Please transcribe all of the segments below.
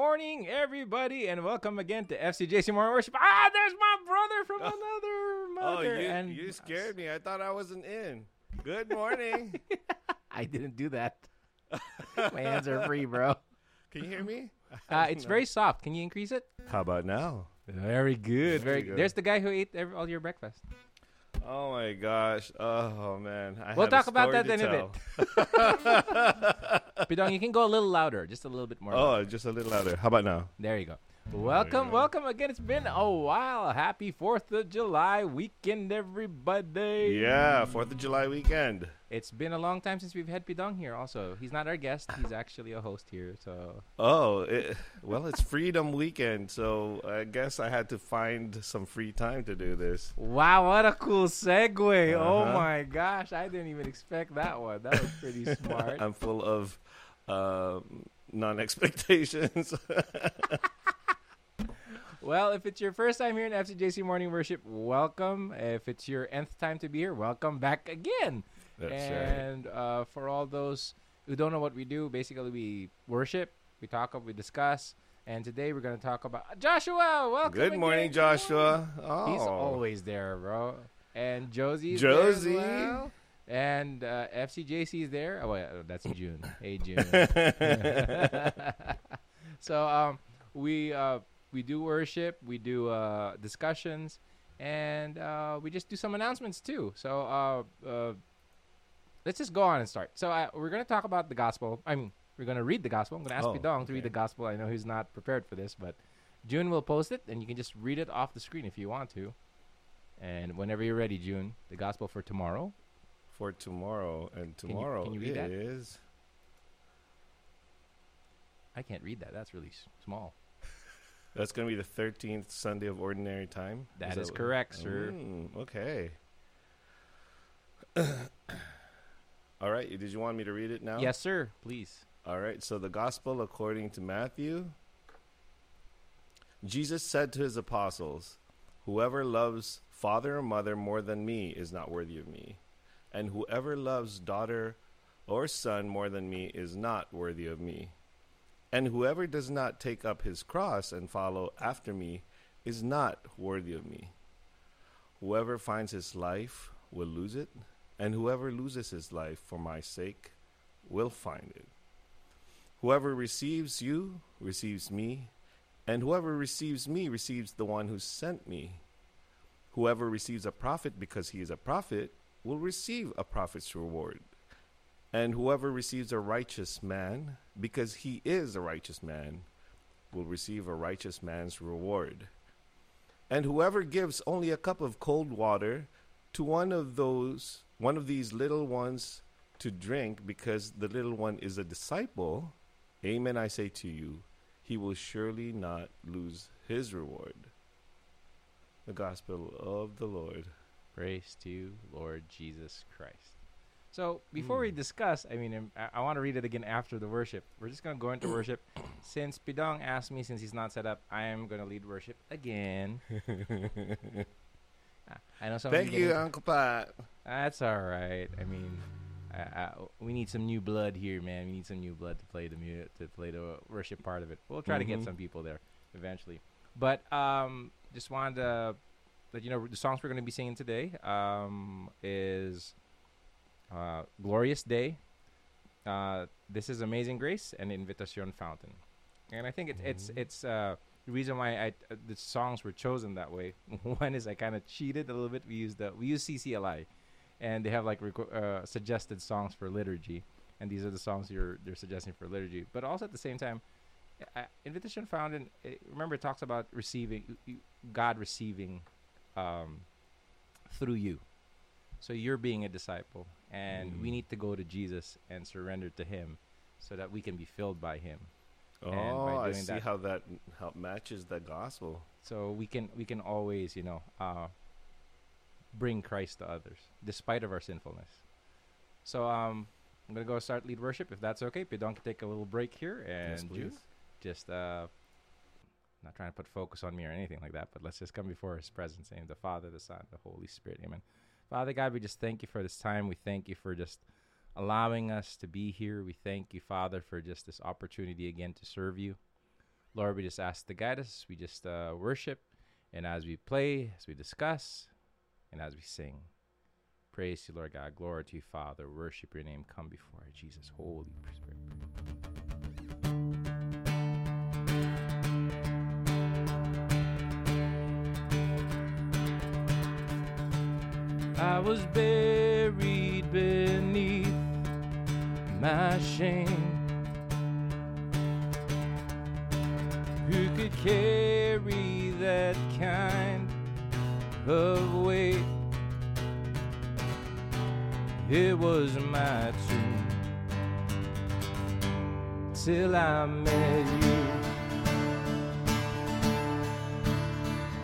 Morning, everybody, and welcome again to FCJC Morning Worship. Ah, there's my brother from another Oh, mother. you, and you scared me. I thought I wasn't in. Good morning. I didn't do that. my hands are free, bro. Can you hear me? Uh, it's very soft. Can you increase it? How about now? Very good. Very There good. go. There's the guy who ate every, all your breakfast. Oh my gosh. Oh man. I We'll talk about that in a bit. Pidong, you can go a little louder, just a little bit more. oh, just a little louder. How about now? There you go. Welcome, welcome again. It's been a while. Happy 4th of July weekend, everybody. Yeah, Fourth of July weekend. It's been a long time since we've had Pidong here also. He's not our guest. He's actually a host here. So Oh, it, well, it's Freedom Weekend, so I guess I had to find some free time to do this. Wow, what a cool segue. Oh Uh-huh. my gosh. I didn't even expect that one. That was pretty smart. I'm full of um, non-expectations. Well, if it's your first time here in FCJC Morning Worship, welcome. If it's your nth time to be here, welcome back again. That's right. and uh, for all those who don't know what we do, basically we worship, we talk, we discuss, and today we're going to talk about Joshua. Welcome. Good again. morning, Good morning. Joshua. Oh, He's always there, bro. And Josie. Josie. well. And uh, is there. Oh, wait, uh, that's June. Hey, June. so um, we uh, we do worship, we do uh, discussions, and uh, we just do some announcements too. So uh, uh, let's just go on and start. So we're gonna talk about the gospel. I mean, we're gonna read the gospel. I'm gonna ask Oh, Pidong to read the gospel. I know he's not prepared for this, but June will post it, and you can just read it off the screen if you want to. And whenever you're ready, June, the gospel for tomorrow. for tomorrow, and Can you- tomorrow can you read that? is I can't read that. That's really s- small. That's going to be the thirteenth Sunday of Ordinary Time. That is what- correct, sir. Mm, okay. All right. Did you want me to read it now? Yes, sir. Please. All right. So the Gospel according to Matthew. Jesus said to his apostles, "Whoever loves father or mother more than me is not worthy of me, and whoever loves daughter or son more than me is not worthy of me." And whoever does not take up his cross and follow after me is not worthy of me. Whoever finds his life will lose it, and whoever loses his life for my sake will find it. Whoever receives you receives me, and whoever receives me receives the one who sent me. Whoever receives a prophet because he is a prophet will receive a prophet's reward. And whoever receives a righteous man because he is a righteous man will receive a righteous man's reward. And whoever gives only a cup of cold water to one of those one of these little ones to drink because the little one is a disciple, amen I say to you, he will surely not lose his reward. The gospel of the Lord. Praise to you, Lord Jesus Christ. So before we discuss, I mean, um, I, I want to read it again after the worship. We're just gonna go into worship. Since Pidong asked me, since he's not set up, I am gonna lead worship again. Ah, I know some. of Thank you, into- Uncle Pat. That's all right. I mean, I, I, we need some new blood here, man. We need some new blood to play the mu- to play the worship part of it. We'll try to get Mhm. some people there eventually. But um, just wanted to let you know the songs we're going to be singing today um, is uh, "Glorious Day," uh, "This Is Amazing Grace," and "Invitation Fountain." And I think it's it's Mhm. it's uh, the reason why I uh, the songs were chosen that way. One is I kind of cheated a little bit. We used the we use CCLI, and they have like reco- uh, suggested songs for liturgy, and these are the songs you're they're suggesting for liturgy. But also at the same time, uh, invitation fountain. Uh, remember, it talks about receiving God receiving um, through you. So you're being a disciple, and we Mm. need to go to Jesus and surrender to Him, so that we can be filled by Him. Oh, by I see that- how that how matches the gospel. so we can we can always you know uh, bring Christ to others despite of our sinfulness. So um, I'm gonna go start lead worship if that's okay. Pidong can take a little break here and Yes, please. just uh, not trying to put focus on me or anything like that, but let's just come before His presence. Name the Father, the Son, the Holy Spirit. Amen. Father God, we just thank you for this time. We thank you for just allowing us to be here. We thank you, Father, for just this opportunity again to serve you. Lord, we just ask to guide us. We just uh, worship. And as we play, as we discuss, and as we sing, praise you, Lord God. Glory to you, Father. Worship your name. Come before Jesus. Holy Spirit. I was buried beneath my shame. Who could carry that kind of weight? It was my tomb till I met you.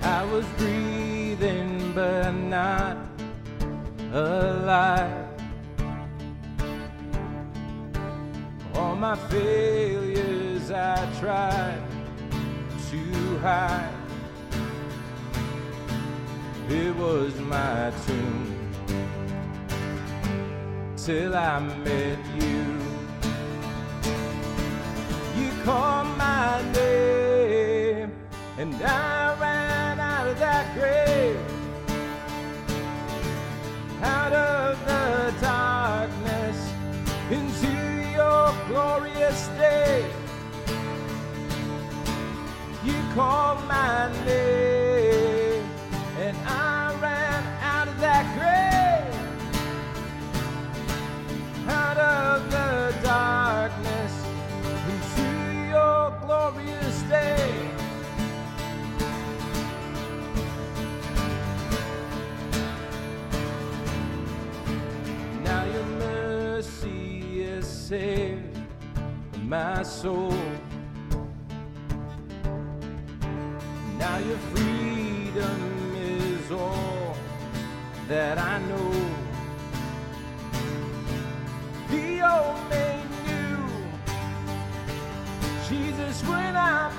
I was breathing, but not alive. All my failures I tried to hide. It was my tomb till I met you. You called my name, and I ran out of that grave You called my name, my soul. Now your freedom is all that I know. The old me knew Jesus when I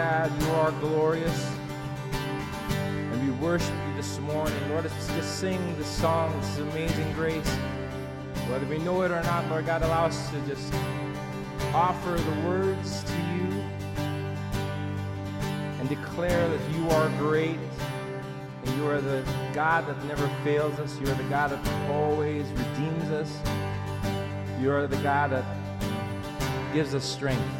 God, you are glorious. And we worship you this morning. Lord, let's just sing this song, this is amazing grace. Whether we know it or not, Lord God, allow us to just offer the words to you and declare that you are great and you are the God that never fails us. You are the God that always redeems us. You are the God that gives us strength.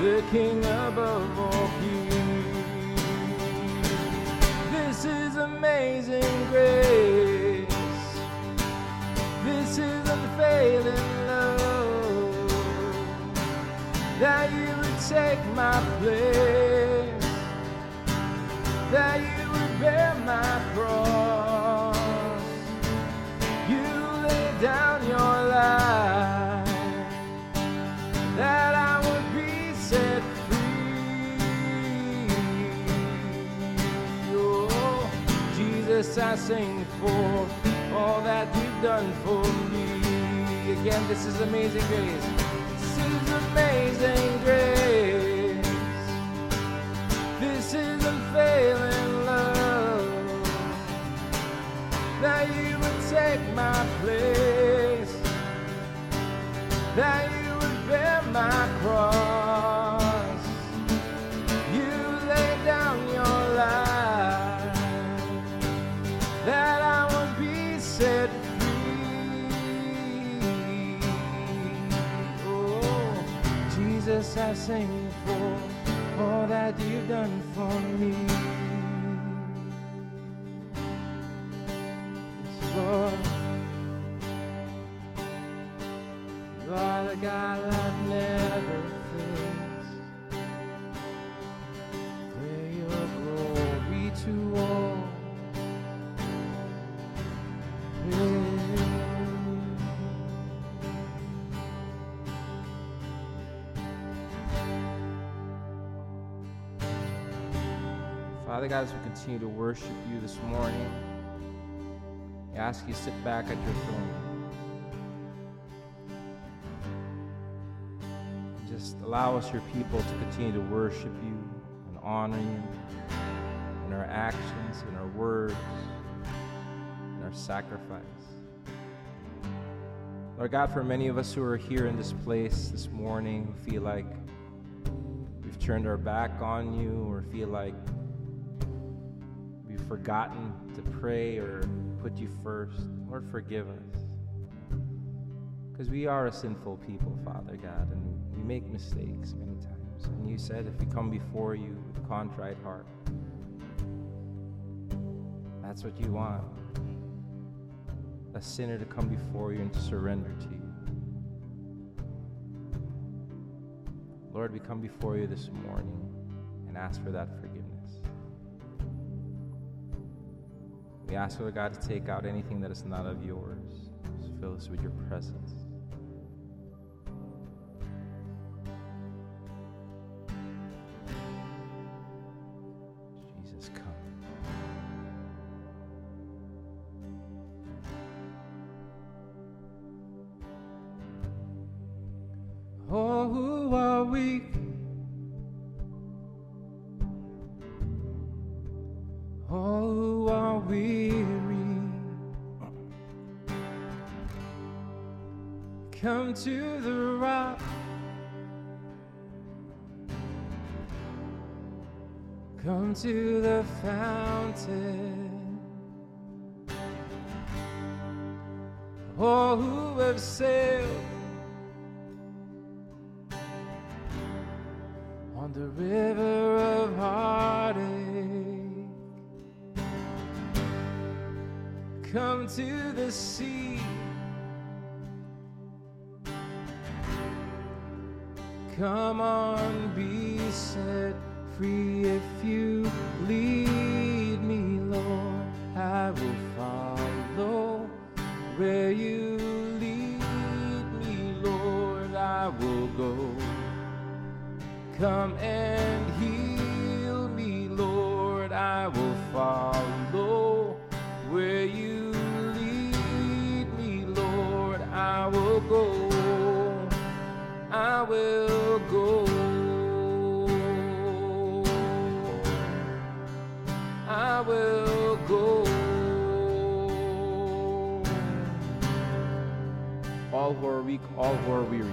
the King above all kings. This is amazing grace. This is unfailing love. That you would take my place. That you would bear my cross. I sing for all that you've done for me. Again, this is amazing grace. This is amazing grace. This is unfailing love. That you would take my place. that you would bear my cross. I sing for all that you've done for me. Yes, Lord. You are the God Father God, as we continue to worship you this morning, I ask you to sit back at your throne. Just allow us, your people, to continue to worship you and honor you in our actions, in our words, in our sacrifice. Lord God, for many of us who are here in this place this morning who feel like we've turned our back on you or feel like we've forgotten to pray or put you first, Lord, forgive us. Because we are a sinful people, Father God, and we make mistakes many times. And you said if we come before you with a contrite heart, that's what you want. A sinner to come before you and to surrender to you. Lord, we come before you this morning and ask for that forgiveness. We ask, Lord God, to take out anything that is not of yours. Fill us with your presence. Come to the rock. Come to the fountain. All who have sailed on the river of heartache. Come to the sea. Come on, be set free if you lead me, Lord. I will follow where you lead me, Lord. I will go. Come and heal me, Lord. I will follow where you lead me, Lord. I will go. I will All who are weak, all who are weary.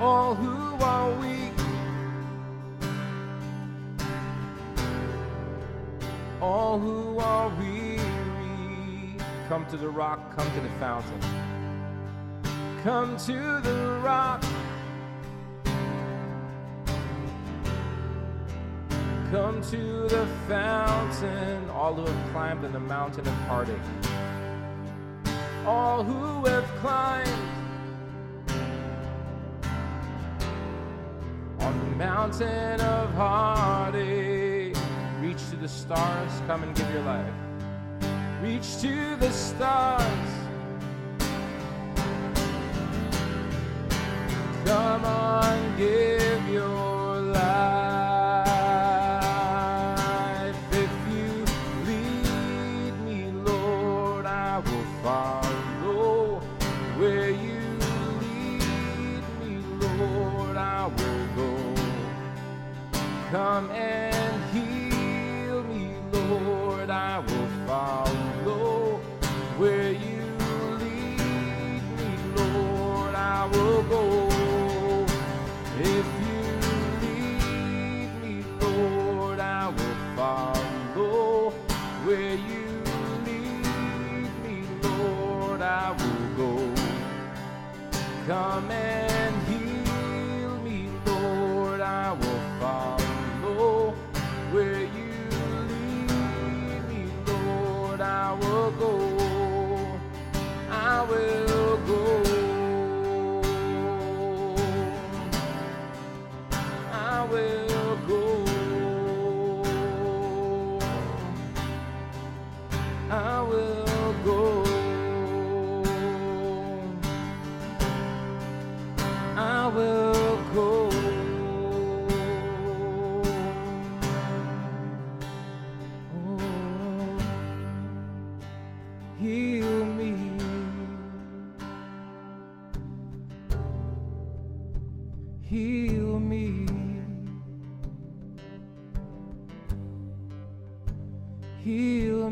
All who are weak, all who are weary, come to the rock, come to the fountain, come to the rock. Come to the fountain, all who have climbed in the mountain of heartache, all who have climbed on the mountain of heartache. Reach to the stars, come and give your life. Reach to the stars. Come on, give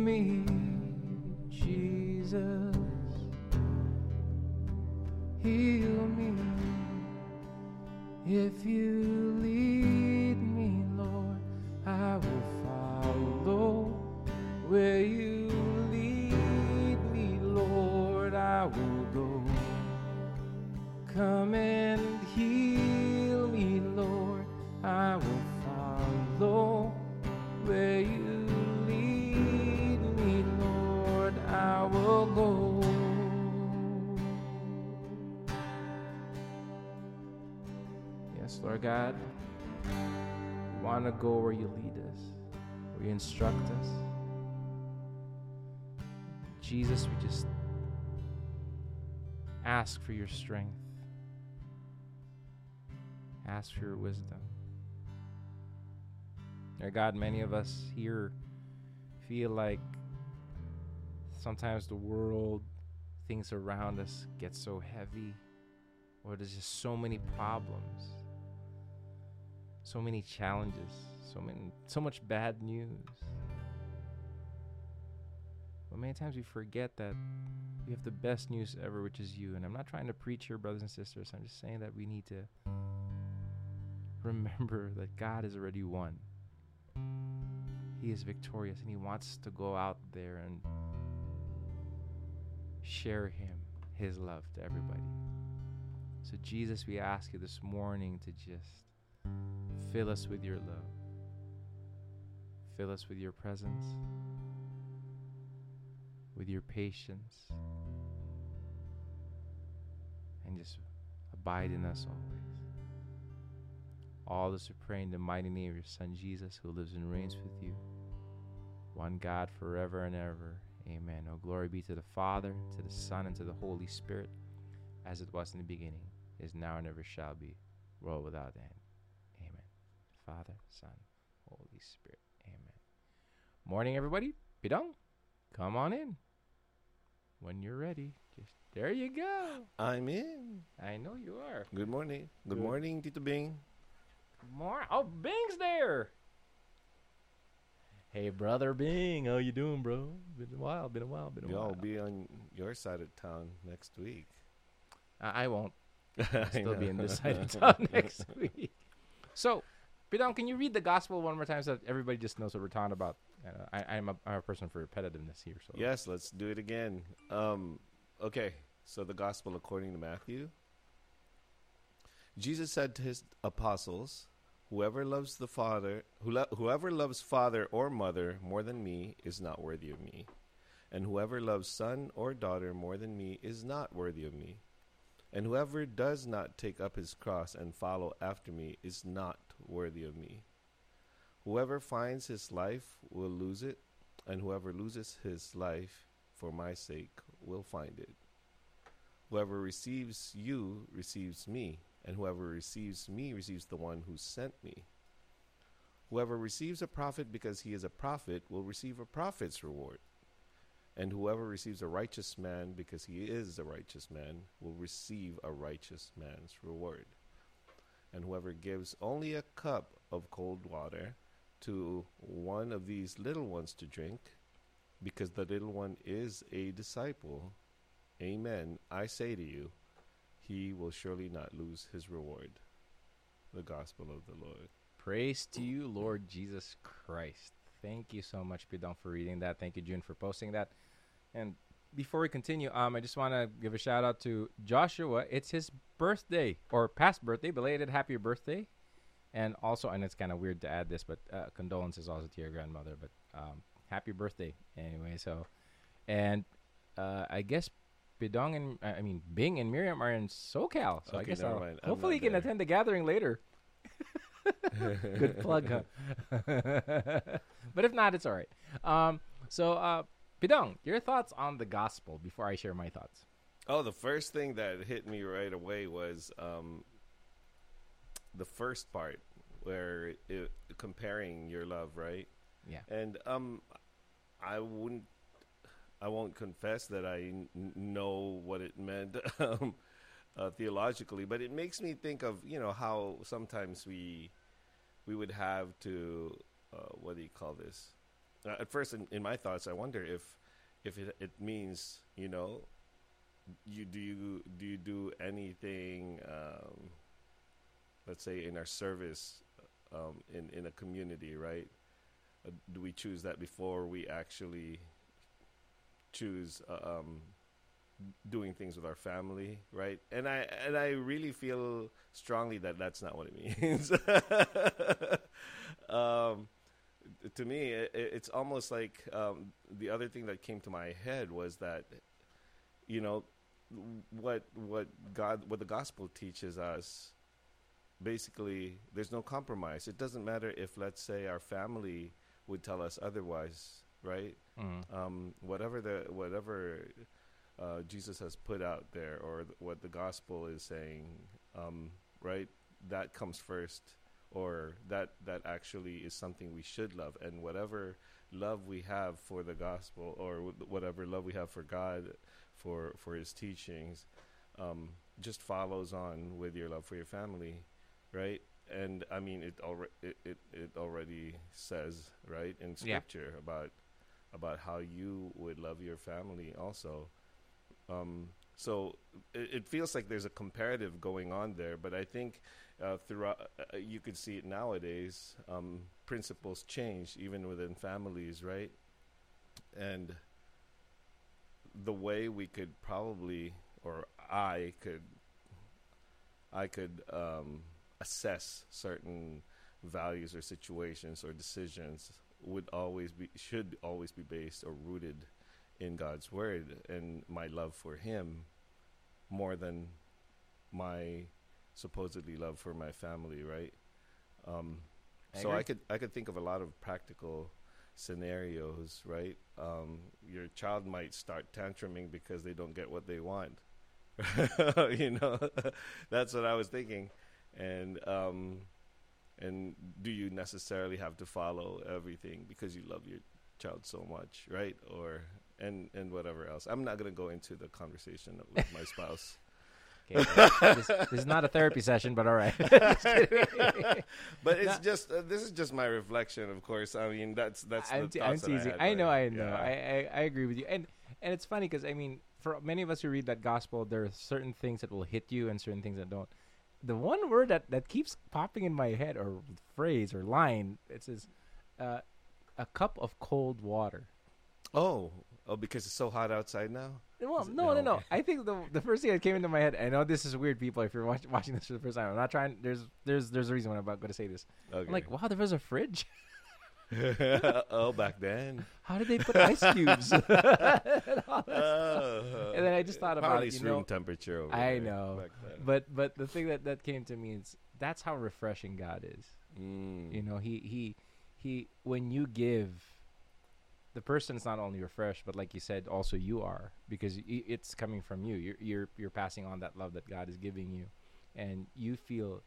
me, Jesus. Heal me. If you lead God, we want to go where you lead us, where you instruct us. Jesus, we just ask for your strength, ask for your wisdom. Dear God, many of us here feel like sometimes the world, things around us get so heavy, or there's just so many problems, so many challenges, so many, so much bad news. But many times we forget that we have the best news ever, which is you. And I'm not trying to preach here, brothers and sisters. I'm just saying that we need to remember that God has already won. He is victorious and He wants to go out there and share Him, His love to everybody. So, Jesus, we ask you this morning to just fill us with your love, fill us with your presence, with your patience, and just abide in us always. All this we pray in the mighty name of your Son Jesus, who lives and reigns with you, one God forever and ever. Amen. Oh, glory be to the Father, to the Son, and to the Holy Spirit, as it was in the beginning, is now, and ever shall be, world without end. Father, Son, Holy Spirit. Amen. Morning, everybody. Bidong, come on in. When you're ready, just there you go. I'm in. I know you are. Good morning. Good, Good. morning, Tito Bing. More. Oh, Bing's there. Hey, brother Bing, how you doing, bro? Been a while. Been a while. Been a while. all be on your side of town next week. I, I won't. I'll Still be in this side of town next week. So, Bidong, can you read the gospel one more time so that everybody just knows what we're talking about? Uh, I, I'm, a, I'm a person for repetitiveness here. So Yes, let's do it again. Um, okay, so the gospel according to Matthew. Jesus said to his apostles, "Whoever loves the father, who lo- whoever loves father or mother more than me is not worthy of me, and whoever loves son or daughter more than me is not worthy of me, and whoever does not take up his cross and follow after me is not worthy of me. Whoever finds his life will lose it, and whoever loses his life for my sake will find it. Whoever receives you receives me, and whoever receives me receives the one who sent me. Whoever receives a prophet because he is a prophet will receive a prophet's reward. And whoever receives a righteous man because he is a righteous man will receive a righteous man's reward. And whoever gives only a cup of cold water to one of these little ones to drink, because the little one is a disciple, amen, I say to you, he will surely not lose his reward. The gospel of the Lord. Praise to you, Lord Jesus Christ. Thank you so much, Bidong, for reading that. Thank you, June, for posting that. And before we continue, um, I just want to give a shout out to Joshua. It's his birthday or past birthday, belated happy birthday, and also, and it's kind of weird to add this, but uh, condolences also to your grandmother. But um, happy birthday anyway. So, and uh, I guess Bidong and I mean Bing and Miriam are in SoCal, so I guess I'll, mind. Hopefully you can there. attend the gathering later. Good plug, huh? but if not, it's all right. Um, so, uh, Bidong, your thoughts on the gospel before I share my thoughts. Oh, the first thing that hit me right away was um, the first part where it, comparing your love, right? Yeah. And um, I wouldn't, I won't confess that I n- know what it meant um, uh, theologically, but it makes me think of you know how sometimes we we would have to uh, what do you call this? Uh, at first, in, in my thoughts, I wonder if if it, it means you know you do you do you do anything um, let's say in our service um, in in a community right? Uh, do we choose that before we actually choose uh, um, doing things with our family right? And i and i really feel strongly that that's not what it means. Um to me it, it's almost like um, the other thing that came to my head was that you know what what God what the gospel teaches us basically there's no compromise. It doesn't matter if let's say our family would tell us otherwise right? Mm. um, whatever the whatever uh, Jesus has put out there or th- what the gospel is saying um, right? That comes first or that that actually is something we should love. And whatever love we have for the gospel or whatever love we have for God for for his teachings um, just follows on with your love for your family right? And I mean it already it, it, it already says right in Yeah. scripture about about how you would love your family also. Um, so it, it feels like there's a comparative going on there but I think uh, throughout uh, you could see it nowadays um, principles change even within families right? And the way we could probably or I could I could um, assess certain values or situations or decisions would always be should always be based or rooted in God's word and my love for him more than my supposedly love for my family right? Um, I so agree. I could I could think of a lot of practical scenarios right? Um, your child might start tantruming because they don't get what they want you know? That's what I was thinking. And um, and do you necessarily have to follow everything because you love your child so much right? Or and and whatever else. I'm not going to go into the conversation with my spouse Okay, this, this is not a therapy session, but all right. but it's No. just uh, this is just my reflection of course i mean that's that's I'm, te- I'm teasing. had I, know? I know. Yeah. I, I, I agree with you. And and it's funny because I mean, for many of us who read that gospel, there are certain things that will hit you and certain things that don't. The one word that, that keeps popping in my head, or phrase, or line, it says, uh, "A cup of cold water." oh oh because it's so hot outside now Well, no, no, no, no. okay. I think the the first thing that came into my head. I know this is weird, people. If you're watch, watching this for the first time, I'm not trying. There's there's there's a reason why I'm about to say this. okay. I'm like, wow, there was a fridge. oh back then How did they put ice cubes? and, oh. And then I just thought about it, you room know. temperature over I know. But but the thing that that came to me is that's how refreshing God is. Mm. You know, he he he when you give the person's not only refreshed, but like you said, also you are because y- it's coming from you. You're you're you're passing on that love that God is giving you, and you feel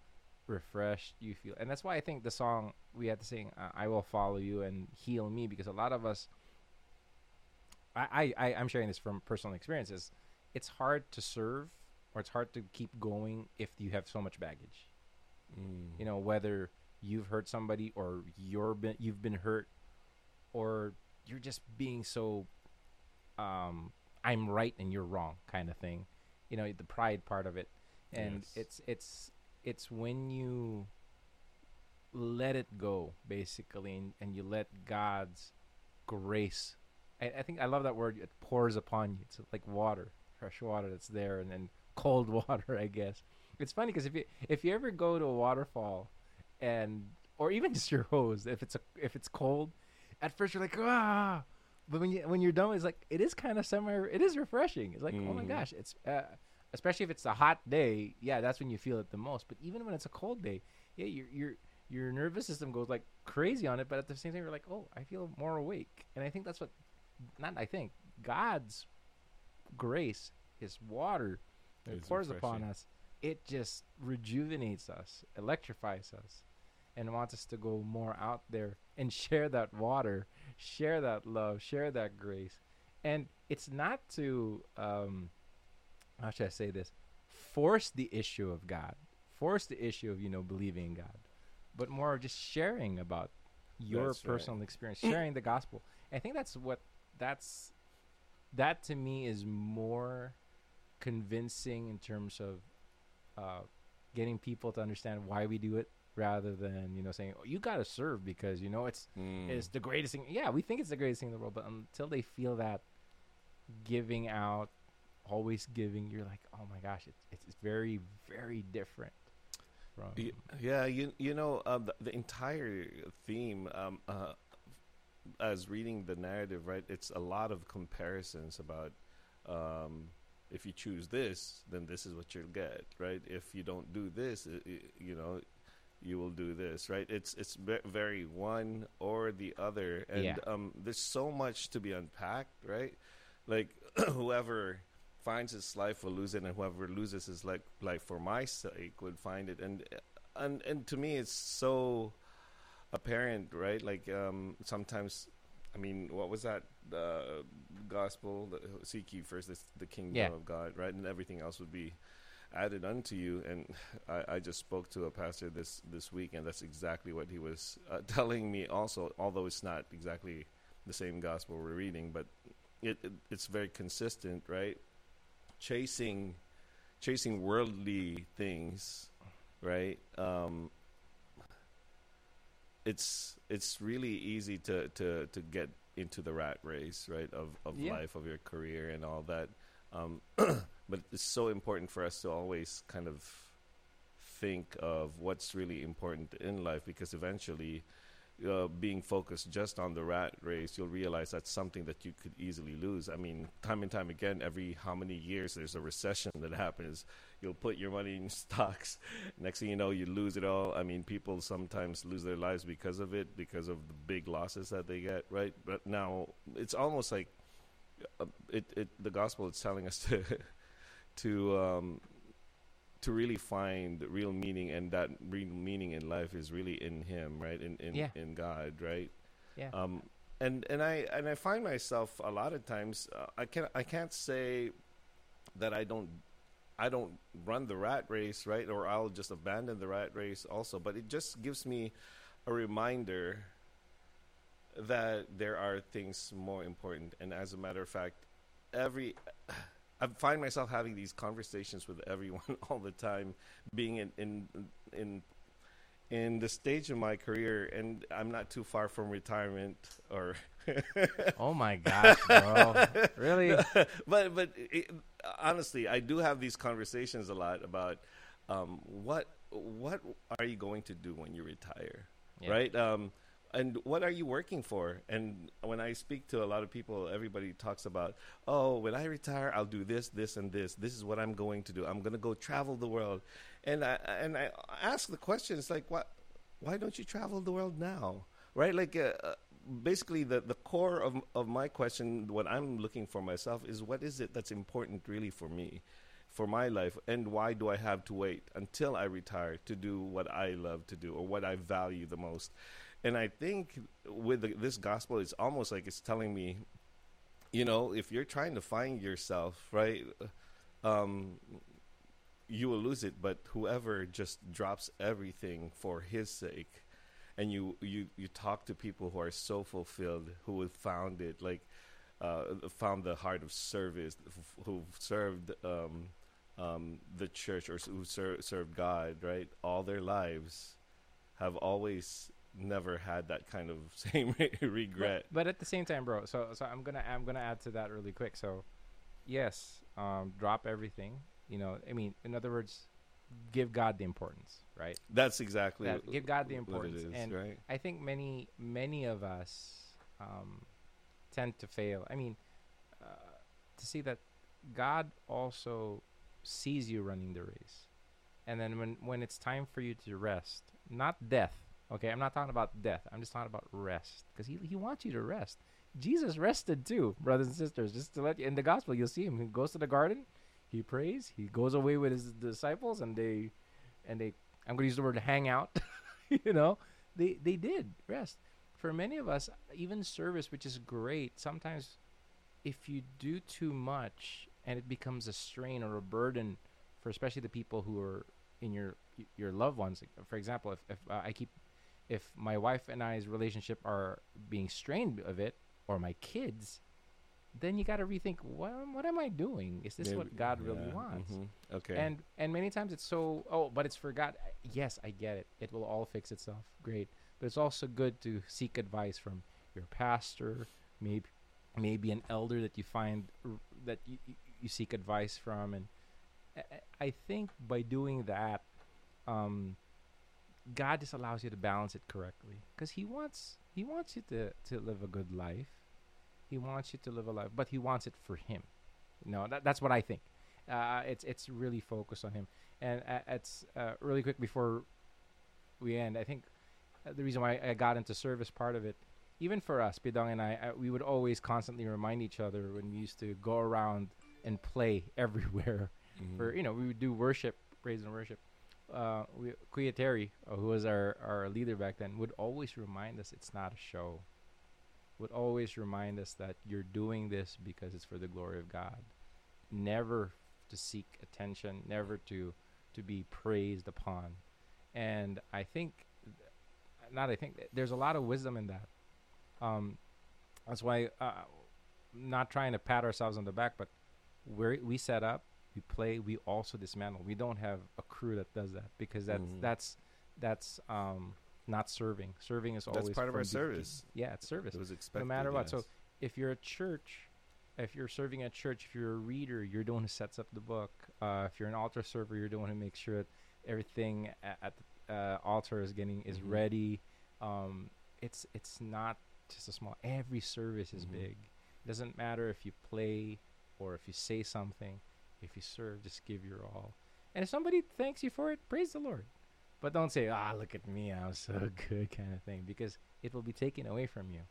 refreshed. You feel, and that's why I think the song we had to sing, uh, "I will follow you and heal me," because a lot of us, I I I- I'm sharing this from personal experiences. It's hard to serve, or it's hard to keep going if you have so much baggage Mm. you know whether you've hurt somebody or you're been you've been hurt or you're just being so um i'm right and you're wrong kind of thing you know the pride part of it and Yes. it's it's it's when you let it go basically and, and you let god's grace I, I think I love that word. It pours upon you. It's like water, fresh water that's there, and then cold water. I guess it's funny because if you if you ever go to a waterfall, and or even just your hose, if it's a if it's cold, at first you're like ah, but when you when you're done, it's like it is kind of semi. It is refreshing. It's like oh my Mhm. gosh, it's uh, especially if it's a hot day. Yeah, that's when you feel it the most. But even when it's a cold day, yeah, your your your nervous system goes like crazy on it. But at the same time, you're like, oh, I feel more awake. And I think that's what, not I think God's grace, His water, that pours upon us. It just rejuvenates us, electrifies us, and wants us to go more out there and share that water, share that love, share that grace. And it's not to, um, how should I say this? Force the issue of God, force the issue of you know believing in God, but more of just sharing about your That's right. personal experience, sharing the gospel. I think that's what that's that to me is more convincing in terms of uh, getting people to understand why we do it rather than you know saying oh, you got to serve because you know it's Mm. it's the greatest thing yeah we think it's the greatest thing in the world but until they feel that giving out always giving you're like oh my gosh it's it's very very different from Yeah, you you know uh, the, the entire theme um, uh, as reading the narrative, right? It's a lot of comparisons about um, if you choose this, then this is what you'll get, right? If you don't do this, i i you know, you will do this, right? It's it's very one or the other, and Yeah. um, there's so much to be unpacked, right? Like whoever finds his life will lose it, and whoever loses his like life for my sake would find it. And and and to me, it's so apparent, right? Like um, sometimes, I mean, what was that uh, gospel? The, Seek ye first the, the kingdom Yeah. of God, right, and everything else would be added unto you. And I, I just spoke to a pastor this this week, and that's exactly what he was uh, telling me. Also, although it's not exactly the same gospel we're reading, but it, it it's very consistent, right? Chasing chasing worldly things, right? Um, it's it's really easy to, to, to get into the rat race, right? Of of Yeah. life, of your career, and all that. Um, but it's so important for us to always kind of think of what's really important in life because eventually uh, being focused just on the rat race you'll realize that's something that you could easily lose. I mean time and time again every how many years there's a recession that happens you'll put your money in stocks. Next thing you know you lose it all. I mean people sometimes lose their lives because of it because of the big losses that they get right? But now it's almost like uh, it, it the gospel is telling us to to um to really find real meaning and that real meaning in life is really in him right? In in, Yeah. in god right? Yeah. Um and and i and i find myself a lot of times uh, i can't i can't say that i don't i don't run the rat race right? Or i'll just abandon the rat race also but it just gives me a reminder that there are things more important. And as a matter of fact every I find myself having these conversations with everyone all the time, being in in in in the stage of my career, and I'm not too far from retirement. Or, oh my gosh bro really but but it, honestly, I do have these conversations a lot about um, what what are you going to do when you retire, Yeah. right? Um, and what are you working for? And when I speak to a lot of people, everybody talks about, oh, when I retire, I'll do this, this, and this. This is what I'm going to do. I'm going to go travel the world. And I and I ask the question, it's like, what? Why don't you travel the world now? Right? Like, uh, uh, basically, the the core of of my question, what I'm looking for myself, is what is it that's important really for me? for my life and why do I have to wait until I retire to do what I love to do or what I value the most and I think with the, this gospel it's almost like it's telling me you know if you're trying to find yourself right um you will lose it but whoever just drops everything for his sake and you you you talk to people who are so fulfilled who have found it like uh, found the heart of service, who've served um, um, the church or who ser- served God, right? All their lives have always never had that kind of same regret. But, but at the same time, bro. So so I'm gonna I'm gonna add to that really quick. So, yes, um, drop everything. You know, I mean, in other words, give God the importance, right? That's exactly That- give God the what it importance. is, and right? I think many many of us um, tend to fail. I mean, uh, to see that God also sees you running the race, and then when when it's time for you to rest, not death. Okay, I'm not talking about death. I'm just talking about rest because he he wants you to rest. Jesus rested too, brothers and sisters. Just to let you in the gospel, you'll see him. He goes to the garden, he prays, he goes away with his disciples, and they and they. I'm going to use the word hang out. you know, they they did rest. For many of us, even service, which is great, sometimes if you do too much and it becomes a strain or a burden for especially the people who are in your your loved ones. For example, if if uh, I keep if my wife and I's relationship are being strained of it, or my kids, then you got to rethink what what am I doing? Is this what Maybe- God really yeah, wants? mhm, Okay. And and many times it's so oh, but it's for God. Yes, I get it. It will all fix itself. Great. But it's also good to seek advice from your pastor, maybe maybe an elder that you find r- that you, you- you seek advice from and I- I I think by doing that um God just allows you to balance it correctly cuz he wants he wants you to to live a good life. He wants you to live a life, but he wants it for him. No, that, that's what I think. Uh, it's it's really focused on him. And uh, it's uh, really quick before we end. I think uh, the reason why I got into service part of it, even for us, Pidong and I, uh, we would always constantly remind each other when we used to go around and play everywhere. Mhm. For you know, we would do worship, praise and worship. Uh, Kuya Terry, uh, who was our, our leader back then, would always remind us it's not a show. Would always remind us that you're doing this because it's for the glory of God. Never to seek attention, never to to be praised upon. And I think, not I think, there's a lot of wisdom in that. Um, that's why, uh, not trying to pat ourselves on the back, but we we set up, we play, we also dismantle. We don't have a crew that does that because that's Mhm. that's that's um not serving. Serving is That's always part of our service. Yeah, it's service It was expected. matter what. So if you're a church, if you're serving at church, if you're a reader, you're the one who sets up the book. Uh, if you're an altar server, you're the one who makes sure that everything at, at the uh, altar is getting is Mhm. ready. Um, it's it's not just a small. Every service is Mhm. big. It doesn't matter if you play or if you say something. If you serve, just give your all. And if somebody thanks you for it, praise the Lord. But don't say, "Ah, look at me, I'm so good," kind of thing, because it will be taken away from you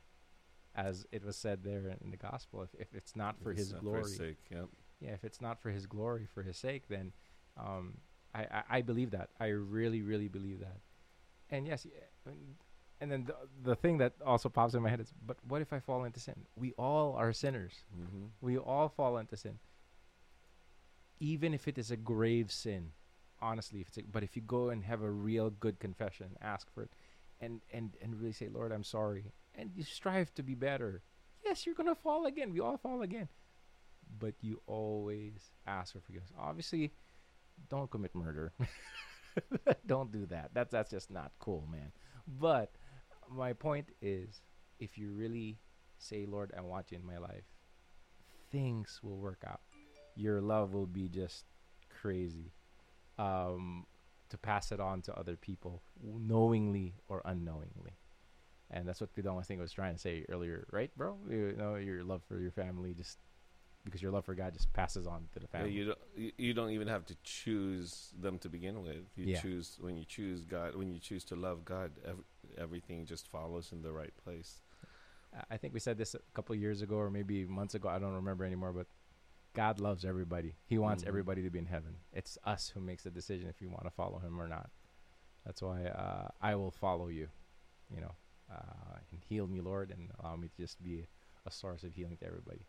as it was said there in the gospel if, if it's not for If his not glory his sake, yep. yeah if it's not for his glory for his sake then um I, I i believe that i really really believe that and yes and- and then the, the thing that also pops in my head is but what if i fall into sin we all are sinners Mm-hmm. we all fall into sin even if it is a grave sin honestly if it's a, but if you go and have a real good confession ask for it and and and really say lord i'm sorry. And you strive to be better. Yes you're gonna fall again. We all fall again. But you always ask for forgiveness. Obviously don't commit murder. Don't do that. That's that's just not cool man. But my point is if you really say lord i want you in my life things will work out your love will be just crazy um, to pass it on to other people knowingly or unknowingly and that's what Pidong I think was trying to say earlier right bro you know your love for your family just because your love for God just passes on to the Yeah, family you don't. You, don't even have to choose them to begin with. You Yeah. choose when you choose God. When you choose to love God, ev- everything just follows in the right place. I- I think we said this a couple years ago or maybe months ago I don't remember anymore but God loves everybody he wants Mhm. everybody to be in heaven it's us who makes the decision if we want to follow him or not that's why uh, I will follow you you know uh, and heal me Lord and allow me to just be a source of healing to everybody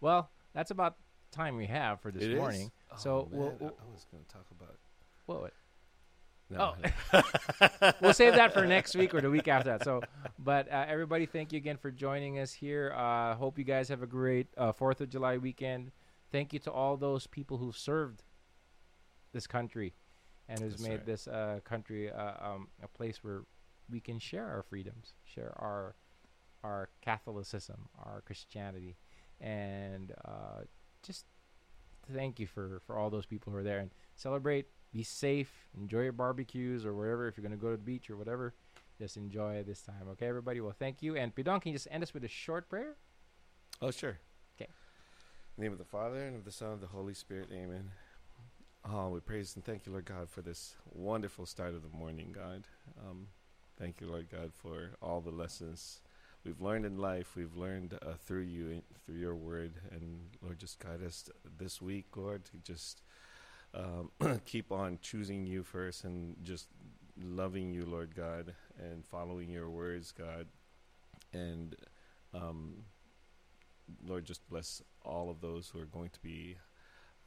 well that's about time we have for this It morning Oh, So, we'll- I- we'll- I was going to talk about. what. No, Oh. we'll save that for next week or the week after that. So, but uh, everybody, thank you again for joining us here. Uh, hope you guys have a great uh, Fourth of July weekend. Thank you to all those people who've served this country and who's That's made right. this uh, country uh, um, a place where we can share our freedoms, share our our Catholicism, our Christianity, and uh, just thank you for for all those people who are there and celebrate. Be safe. Enjoy your barbecues or wherever. If you're gonna go to the beach or whatever, just enjoy this time. Okay, everybody. Well, thank you. And Pidong, can you just end us with a short prayer? Oh, sure. Name of the Father, and of the Son, and of the Holy Spirit. Amen. Oh, we praise and thank you, Lord God, for this wonderful start of the morning, God. Um, thank you, Lord God, for all the lessons we've learned in life. We've learned uh, through you, through your word. And, Lord, just guide us this week, Lord, to just um, keep on choosing you first and just loving you, Lord God, and following your words, God. And, um, Lord, just bless all of those who are going to be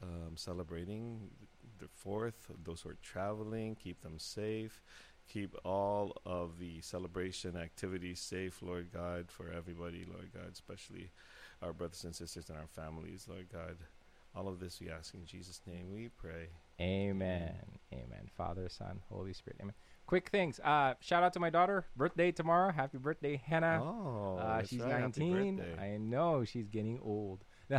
um, celebrating the fourth, those who are traveling, keep them safe. Keep all of the celebration activities safe, Lord God, for everybody, Lord God, especially our brothers and sisters and our families, Lord God. All of this we ask in Jesus' name we pray. Amen. Amen. Father, Son, Holy Spirit. Amen. Quick things. Uh, shout out to my daughter. Birthday tomorrow. Happy birthday, Hannah. Oh, uh, she's right. 19. I know she's getting old.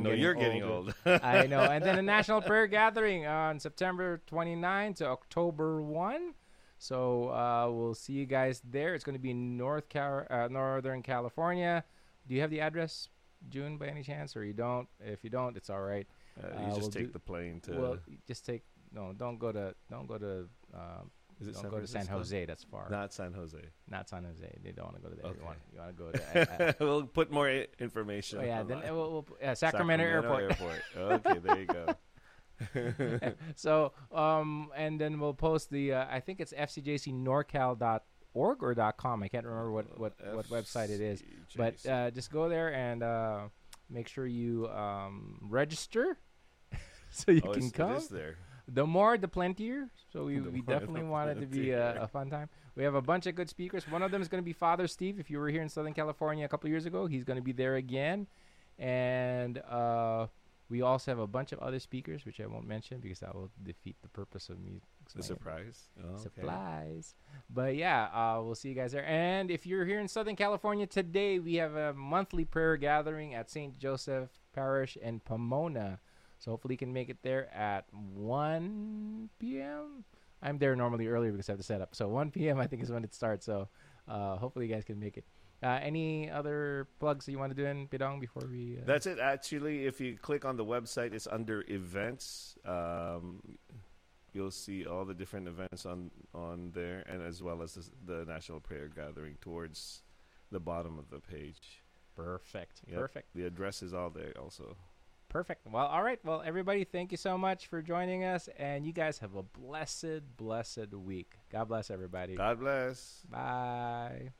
No, you're getting old. I know. And then a national prayer gathering on September 29 to October 1. So uh, we'll see you guys there. It's going to be in North Cal- uh, Northern California. Do you have the address, June, by any chance, or you don't? If you don't, it's all right. Uh, Uh, you just we'll take do- the plane to. well, just take no. Don't go to. Don't go to. Is it don't San go to San Jose. That's far. Not San Jose. Not San Jose. They don't want to go to there. Okay. You want. You want to go to. Uh, uh, we'll put more I- information. oh yeah. Then uh, we'll, we'll, uh, Sacramento, Airport. Airport. okay, there you go. so um and then we'll post the uh, I think it's fcjcnorcal.org or .com. I can't remember what what what website it is. But uh, just go there and uh, make sure you um, register so you oh, can come. It is there. The more, the plentier. So we, we definitely want it to be a, a fun time. We have a bunch of good speakers. One of them is going to be Father Steve. If you were here in Southern California a couple years ago, he's going to be there again. And uh, we also have a bunch of other speakers, which I won't mention because that will defeat the purpose of me. The surprise. Oh, okay. Supplies. But yeah, uh, we'll see you guys there. And if you're here in Southern California today, we have a monthly prayer gathering at St. Joseph Parish in Pomona. So hopefully you can make it there at 1 p.m. I'm there normally earlier because I have to set up. So 1 p.m. I think is when it starts. So uh, hopefully you guys can make it. Uh, any other plugs that you want to do in Pidong before we? Uh, That's it. Actually, if you click on the website, it's under events. Um, you'll see all the different events on on there, and as well as this, the National Prayer Gathering towards the bottom of the page. perfect. Yep. Perfect. The address is all there also. Perfect. Well, all right. Well, everybody, thank you so much for joining us. And you guys have a blessed, blessed week. God bless everybody. God bless. Bye.